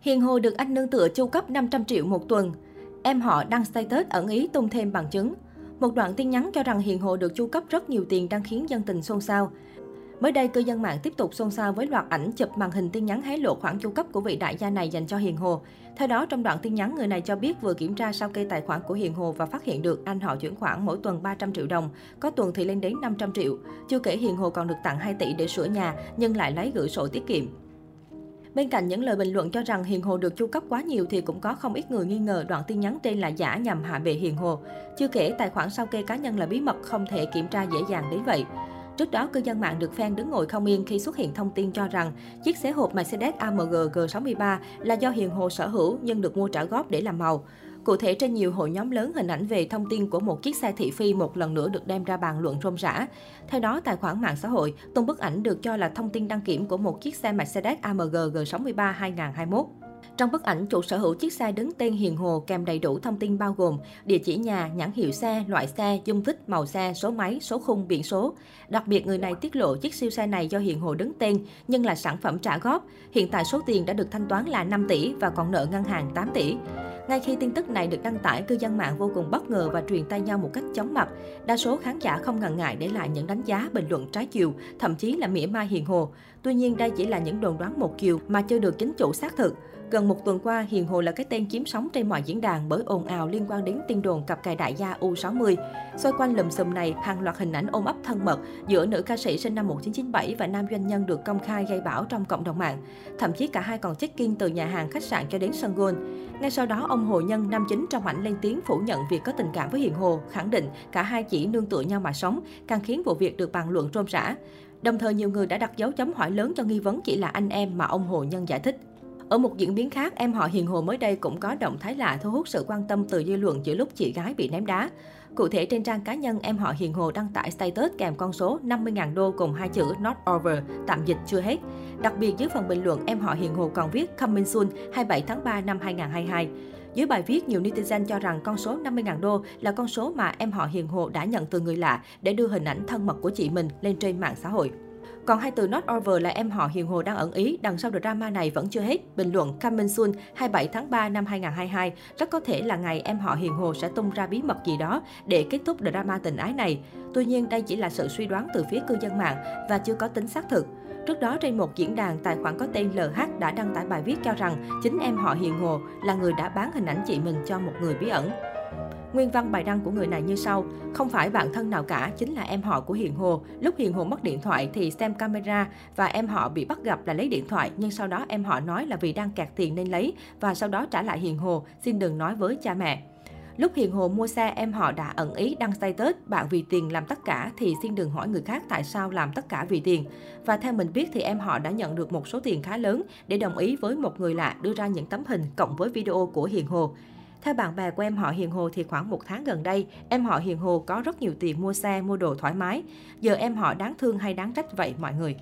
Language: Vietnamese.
Hiền Hồ được anh nương tựa chu cấp 500 triệu một tuần. Em họ đăng status ẩn ý tung thêm bằng chứng. Một đoạn tin nhắn cho rằng Hiền Hồ được chu cấp rất nhiều tiền đang khiến dân tình xôn xao. Mới đây, cư dân mạng tiếp tục xôn xao với loạt ảnh chụp màn hình tin nhắn hé lộ khoản chu cấp của vị đại gia này dành cho Hiền Hồ. Theo đó, trong đoạn tin nhắn, người này cho biết vừa kiểm tra sao kê tài khoản của Hiền Hồ và phát hiện được anh họ chuyển khoản mỗi tuần 300 triệu đồng, có tuần thì lên đến 500 triệu. Chưa kể Hiền Hồ còn được tặng 2 tỷ để sửa nhà, nhưng lại lấy gửi sổ tiết kiệm. Bên cạnh những lời bình luận cho rằng Hiền Hồ được chu cấp quá nhiều thì cũng có không ít người nghi ngờ đoạn tin nhắn trên là giả nhằm hạ bệ Hiền Hồ. Chưa kể tài khoản sao kê cá nhân là bí mật không thể kiểm tra dễ dàng đến vậy. Trước đó, cư dân mạng được fan đứng ngồi không yên khi xuất hiện thông tin cho rằng chiếc xế hộp Mercedes AMG G63 là do Hiền Hồ sở hữu nhưng được mua trả góp để làm màu. Cụ thể, trên nhiều hội nhóm lớn hình ảnh về thông tin của một chiếc xe thị phi một lần nữa được đem ra bàn luận rôm rã. Theo đó, tài khoản mạng xã hội tung bức ảnh được cho là thông tin đăng kiểm của một chiếc xe Mercedes AMG G63 2021. Trong bức ảnh, chủ sở hữu chiếc xe đứng tên Hiền Hồ kèm đầy đủ thông tin bao gồm địa chỉ nhà, nhãn hiệu xe, loại xe, dung tích, màu xe, số máy, số khung, biển số. Đặc biệt, người này tiết lộ chiếc siêu xe này do Hiền Hồ đứng tên, nhưng là sản phẩm trả góp. Hiện tại số tiền đã được thanh toán là 5 tỷ và còn nợ ngân hàng 8 tỷ. Ngay khi tin tức này được đăng tải, cư dân mạng vô cùng bất ngờ và truyền tay nhau một cách chóng mặt. Đa số khán giả không ngần ngại để lại những đánh giá, bình luận trái chiều, thậm chí là mỉa mai Hiền Hồ. Tuy nhiên, đây chỉ là những đồn đoán một chiều mà chưa được chính chủ xác thực. Gần một tuần qua, Hiền Hồ là cái tên chiếm sóng trên mọi diễn đàn bởi ồn ào liên quan đến tin đồn cặp cài đại gia U60. Xoay quanh lùm xùm này, hàng loạt hình ảnh ôm ấp thân mật giữa nữ ca sĩ sinh năm 1997 và nam doanh nhân được công khai gây bão trong cộng đồng mạng. Thậm chí cả hai còn check-in từ nhà hàng khách sạn cho đến sân golf. Ngay sau đó, ông Hồ Nhân, nam chính trong ảnh lên tiếng phủ nhận việc có tình cảm với Hiền Hồ, khẳng định cả hai chỉ nương tựa nhau mà sống, càng khiến vụ việc được bàn luận rôm rã. Đồng thời, nhiều người đã đặt dấu chấm hỏi lớn cho nghi vấn chỉ là anh em mà ông Hồ Nhân giải thích. Ở một diễn biến khác, em họ Hiền Hồ mới đây cũng có động thái lạ thu hút sự quan tâm từ dư luận giữa lúc chị gái bị ném đá. Cụ thể trên trang cá nhân, em họ Hiền Hồ đăng tải status kèm con số 50.000 đô cùng hai chữ not over, tạm dịch chưa hết. Đặc biệt dưới phần bình luận, em họ Hiền Hồ còn viết coming soon 27 tháng 3 năm 2022. Dưới bài viết, nhiều netizen cho rằng con số 50.000 đô là con số mà em họ Hiền Hồ đã nhận từ người lạ để đưa hình ảnh thân mật của chị mình lên trên mạng xã hội. Còn hai từ not over là em họ Hiền Hồ đang ẩn ý, đằng sau drama này vẫn chưa hết. Bình luận coming soon 27 tháng 3 năm 2022 rất có thể là ngày em họ Hiền Hồ sẽ tung ra bí mật gì đó để kết thúc drama tình ái này. Tuy nhiên, đây chỉ là sự suy đoán từ phía cư dân mạng và chưa có tính xác thực. Trước đó, trên một diễn đàn, tài khoản có tên LH đã đăng tải bài viết cho rằng chính em họ Hiền Hồ là người đã bán hình ảnh chị mình cho một người bí ẩn. Nguyên văn bài đăng của người này như sau. Không phải bạn thân nào cả, chính là em họ của Hiền Hồ. Lúc Hiền Hồ mất điện thoại thì xem camera và em họ bị bắt gặp là lấy điện thoại. Nhưng sau đó em họ nói là vì đang kẹt tiền nên lấy và sau đó trả lại Hiền Hồ. Xin đừng nói với cha mẹ. Lúc Hiền Hồ mua xe, em họ đã ẩn ý đăng status bạn vì tiền làm tất cả thì xin đừng hỏi người khác tại sao làm tất cả vì tiền. Và theo mình biết thì em họ đã nhận được một số tiền khá lớn để đồng ý với một người lạ đưa ra những tấm hình cộng với video của Hiền Hồ. Theo bạn bè của em họ Hiền Hồ thì khoảng một tháng gần đây, em họ Hiền Hồ có rất nhiều tiền mua xe, mua đồ thoải mái. Giờ em họ đáng thương hay đáng trách vậy mọi người?